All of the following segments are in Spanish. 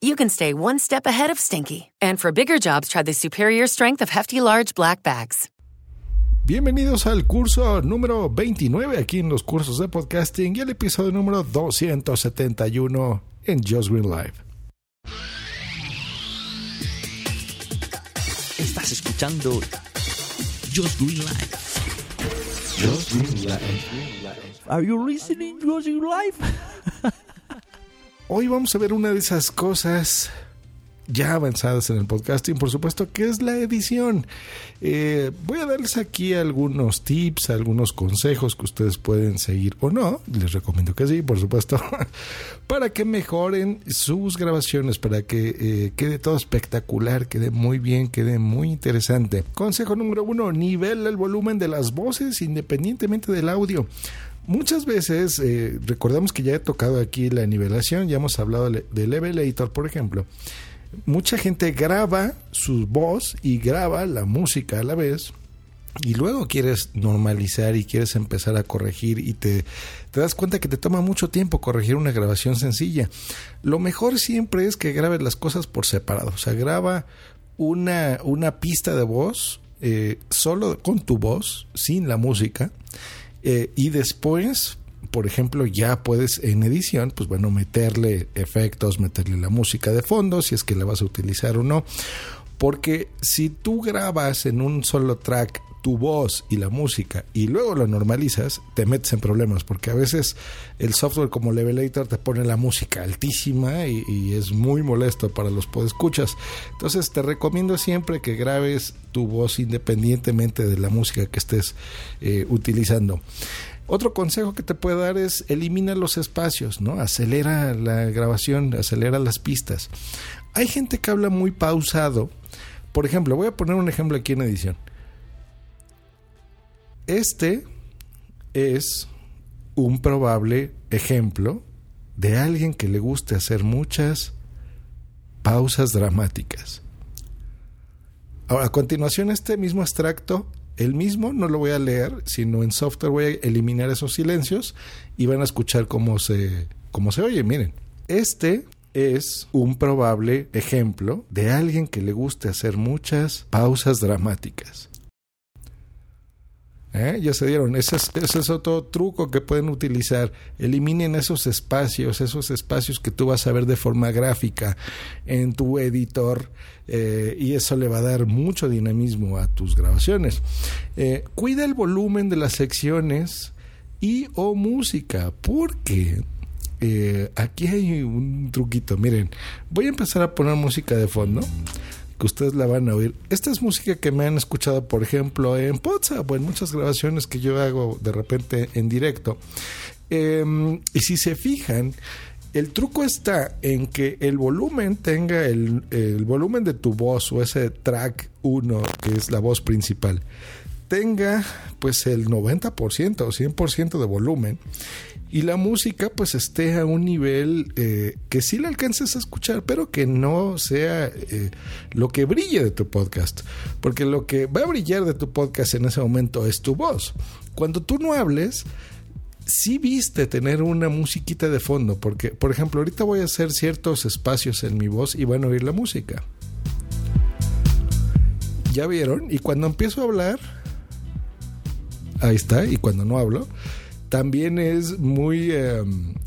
you can stay one step ahead of stinky. And for bigger jobs, try the superior strength of Hefty Large Black Bags. Bienvenidos al curso número 29 aquí en los cursos de podcasting y el episodio número 271 en Just Green Live. Estás escuchando Just Green Life. Just Green Live. Are you listening Just Green Life? Hoy vamos a ver una de esas cosas ya avanzadas en el podcasting, por supuesto, que es la edición. Eh, voy a darles aquí algunos tips, algunos consejos que ustedes pueden seguir o no, les recomiendo que sí, por supuesto, para que mejoren sus grabaciones, para que eh, quede todo espectacular, quede muy bien, quede muy interesante. Consejo número uno, nivela el volumen de las voces independientemente del audio. Muchas veces, eh, recordamos que ya he tocado aquí la nivelación, ya hemos hablado de Levelator, por ejemplo. Mucha gente graba su voz y graba la música a la vez y luego quieres normalizar y quieres empezar a corregir y te, te, das cuenta que te toma mucho tiempo corregir una grabación sencilla. Lo mejor siempre es que grabes las cosas por separado. O sea, graba una, una pista de voz eh, solo con tu voz, sin la música eh, y después, por ejemplo, ya puedes en edición, pues bueno, meterle efectos, meterle la música de fondo, si es que la vas a utilizar o no. Porque si tú grabas en un solo track tu voz y la música y luego lo normalizas, te metes en problemas porque a veces el software como Levelator te pone la música altísima y, es muy molesto para los podescuchas. Entonces te recomiendo siempre que grabes tu voz independientemente de la música que estés eh, utilizando. Otro consejo que te puedo dar es elimina los espacios, ¿no? Acelera la grabación, acelera las pistas. Hay gente que habla muy pausado. Por ejemplo, voy a poner un ejemplo aquí en edición. Este es un probable ejemplo de alguien que le guste hacer muchas pausas dramáticas. A continuación, este mismo extracto, el mismo no lo voy a leer, sino en software voy a eliminar esos silencios y van a escuchar cómo se, cómo se oye. Miren, este es un probable ejemplo de alguien que le guste hacer muchas pausas dramáticas. ¿Eh? Ya se dieron. Ese es, otro truco que pueden utilizar. Eliminen esos espacios, esos espacios que tú vas a ver de forma gráfica en tu editor eh, y eso le va a dar mucho dinamismo a tus grabaciones. Eh, cuida el volumen de las secciones y o música, porque aquí hay un truquito. Miren, voy a empezar a poner música de fondo que ustedes la van a oír. Esta es música que me han escuchado, por ejemplo, en WhatsApp o en muchas grabaciones que yo hago de repente en directo. Eh, y si se fijan, el truco está en que el volumen tenga el, el volumen de tu voz o ese track 1, que es la voz principal, tenga pues el 90% o 100% de volumen y la música pues esté a un nivel eh, que sí la alcances a escuchar, pero que no sea eh, lo que brille de tu podcast, porque lo que va a brillar de tu podcast en ese momento es tu voz. Cuando tú no hables, sí viste tener una musiquita de fondo, porque por ejemplo ahorita voy a hacer ciertos espacios en mi voz y van a oír la música. ¿Ya vieron? Y cuando empiezo a hablar, ahí está, y cuando no hablo, también es muy eh,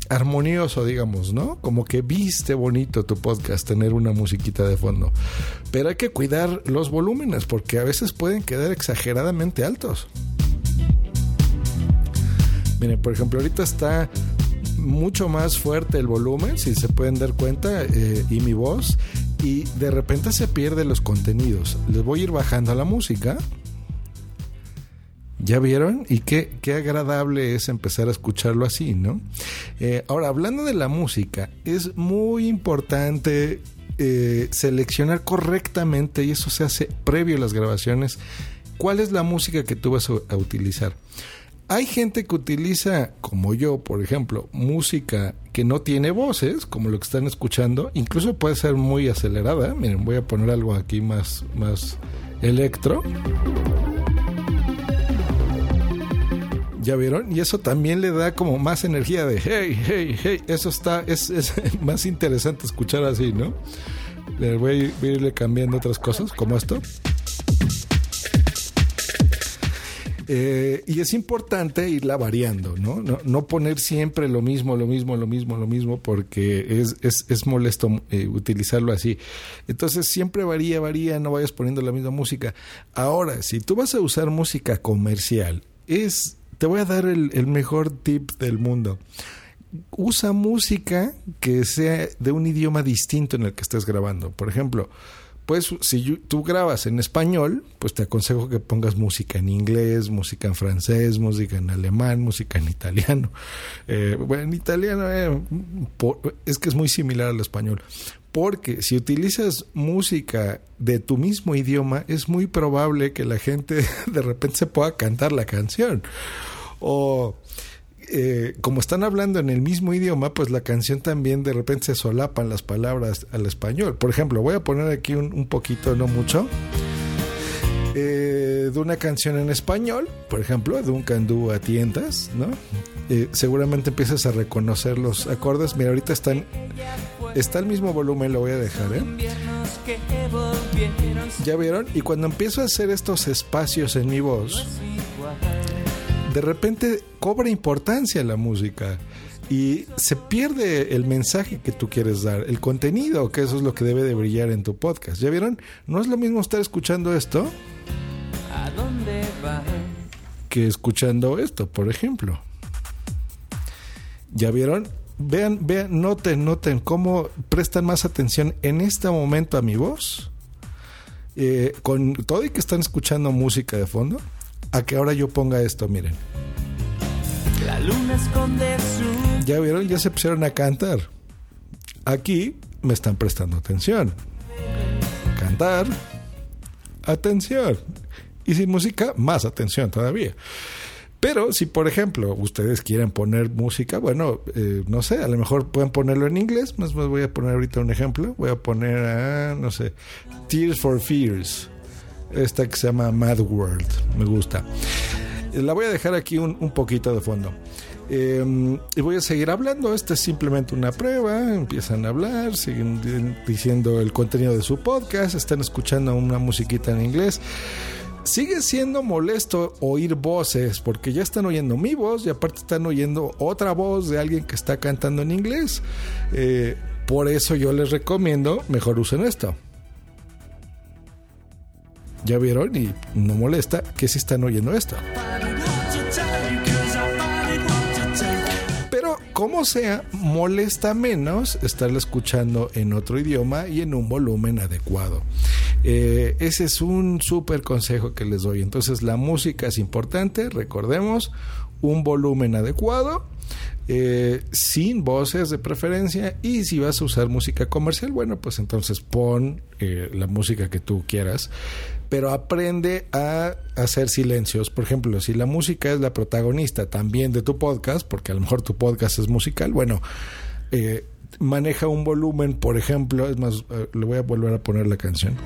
armonioso, digamos, ¿no? Como que viste bonito tu podcast tener una musiquita de fondo. Pero hay que cuidar los volúmenes porque a veces pueden quedar exageradamente altos. Miren, por ejemplo, ahorita está mucho más fuerte el volumen, si se pueden dar cuenta, eh, y mi voz, y de repente se pierden los contenidos. Les voy a ir bajando la música. ¿Ya vieron? Y qué, qué, agradable es empezar a escucharlo así, ¿no? Eh, ahora, hablando de la música, es muy importante eh, seleccionar correctamente, y eso se hace previo a las grabaciones, ¿cuál es la música que tú vas a, utilizar? Hay gente que utiliza, como yo, por ejemplo, música que no tiene voces, como lo que están escuchando, incluso puede ser muy acelerada. Miren, voy a poner algo aquí más, más electro. ¿Ya vieron? Y eso también le da como más energía de hey, hey, hey. Eso está, es, más interesante escuchar así, ¿no? Le voy, a irle cambiando otras cosas, como esto. Eh, y es importante irla variando, ¿no? ¿no? ¿no? poner siempre lo mismo, lo mismo, lo mismo, lo mismo, porque es, es, es molesto eh, utilizarlo así. Entonces siempre varía, varía, no vayas poniendo la misma música. Ahora, si tú vas a usar música comercial, es, te voy a dar el, mejor tip del mundo usa música que sea de un idioma distinto en el que estés grabando. Por ejemplo, pues si tú grabas en español, pues te aconsejo que pongas música en inglés, música en francés, música en alemán, música en italiano. Eh, bueno, en italiano eh, es que es muy similar al español. Porque si utilizas música de tu mismo idioma, es muy probable que la gente de repente se pueda cantar la canción. O eh, como están hablando en el mismo idioma, pues la canción también de repente se solapan las palabras al español. Por ejemplo, voy a poner aquí un, un poquito, no mucho, eh, de una canción en español, por ejemplo, de un candú a tientas, ¿no? Eh, seguramente empiezas a reconocer los acordes. Mira, ahorita están, está el mismo volumen, lo voy a dejar, ¿eh? ¿Ya vieron? Y cuando empiezo a hacer estos espacios en mi voz, de repente cobra importancia la música y se pierde el mensaje que tú quieres dar, el contenido, que eso es lo que debe de brillar en tu podcast. ¿Ya vieron? No es lo mismo estar escuchando esto que escuchando esto, por ejemplo. ¿Ya vieron? Vean, vean, noten, noten cómo prestan más atención en este momento a mi voz. Eh, con todo y que están escuchando música de fondo a que ahora yo ponga esto, miren. La luna esconde su... Ya vieron, ya se pusieron a cantar. Aquí me están prestando atención. Cantar, atención. Y sin música, más atención todavía. Pero si, por ejemplo, ustedes quieren poner música, bueno, eh, no sé, a lo mejor pueden ponerlo en inglés. Más voy a poner ahorita un ejemplo. Voy a poner, a, no sé, Tears for Fears esta que se llama Mad World. Me gusta. La voy a dejar aquí un, poquito de fondo. Eh, y voy a seguir hablando. Esta es simplemente una prueba. Empiezan a hablar, siguen diciendo el contenido de su podcast, están escuchando una musiquita en inglés. Sigue siendo molesto oír voces porque ya están oyendo mi voz y aparte están oyendo otra voz de alguien que está cantando en inglés. Eh, por eso yo les recomiendo mejor usen esto. ¿Ya vieron? Y no molesta que si están oyendo esto. Pero como sea, molesta menos estarla escuchando en otro idioma y en un volumen adecuado. Eh, ese es un súper consejo que les doy. Entonces la música es importante, recordemos, un volumen adecuado. Eh, sin voces de preferencia y si vas a usar música comercial bueno pues entonces pon eh, la música que tú quieras pero aprende a hacer silencios. Por ejemplo, si la música es la protagonista también de tu podcast, porque a lo mejor tu podcast es musical, bueno, eh, maneja un volumen, por ejemplo, es más, eh, le voy a volver a poner la canción.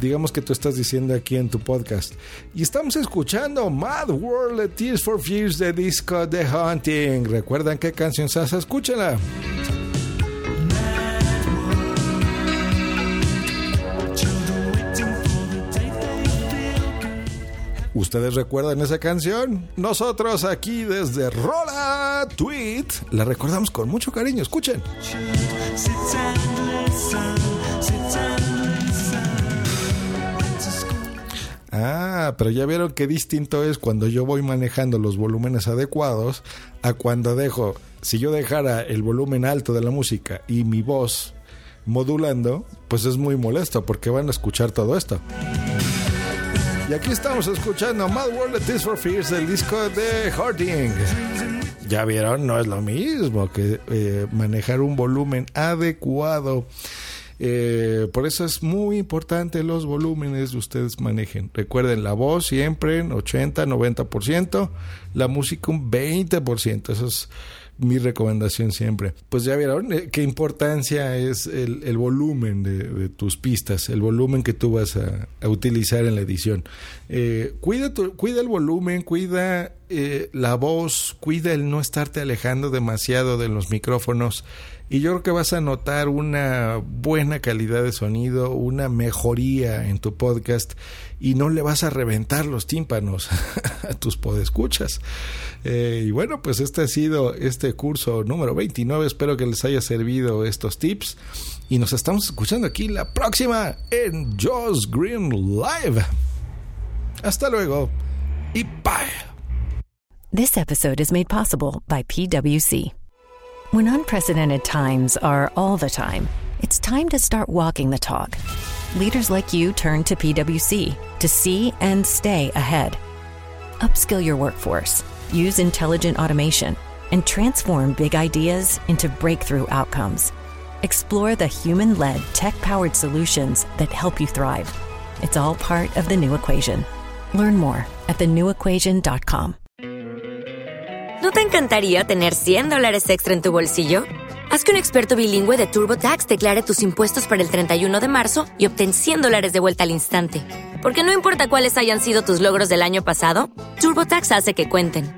Digamos que tú estás diciendo aquí en tu podcast, y estamos escuchando Mad World de Tears for Fears de Disco The Hunting. ¿Recuerdan qué canción se? Escúchala. ¿Ustedes recuerdan esa canción? Nosotros aquí desde Rola Tweet la recordamos con mucho cariño. Escuchen. Ah, pero ya vieron qué distinto es cuando yo voy manejando los volúmenes adecuados a cuando dejo, si yo dejara el volumen alto de la música y mi voz modulando, pues es muy molesto porque van a escuchar todo esto. Y aquí estamos escuchando Mad World Tears for Fears del disco de Harding. Ya vieron, no es lo mismo que eh, manejar un volumen adecuado. Eh, por eso es muy importante los volúmenes que ustedes manejen. Recuerden, la voz siempre en 80, 90%, la música un 20%. Eso es mi recomendación siempre. Pues ya vieron eh, qué importancia es el, volumen de, tus pistas, el volumen que tú vas a, utilizar en la edición. Eh, cuida, cuida el volumen, cuida eh, la voz, cuida el no estarte alejando demasiado de los micrófonos y yo creo que vas a notar una buena calidad de sonido, una mejoría en tu podcast y no le vas a reventar los tímpanos a tus podescuchas. Y bueno, pues este ha sido este curso número 29. Espero que les haya servido estos tips y nos estamos escuchando aquí la próxima en Joss Green Live. Hasta luego y bye. This episode is made possible by PwC. When unprecedented times are all the time, it's time to start walking the talk. Leaders like you turn to PwC to see and stay ahead. Upskill your workforce, use intelligent automation, and transform big ideas into breakthrough outcomes. Explore the human led, tech powered solutions that help you thrive. It's all part of the new equation. Learn more at thenewequation.com. ¿No te encantaría tener 100 dólares extra en tu bolsillo? Haz que un experto bilingüe de TurboTax declare tus impuestos para el 31 de marzo y obtén 100 dólares de vuelta al instante. Porque no importa cuáles hayan sido tus logros del año pasado, TurboTax hace que cuenten.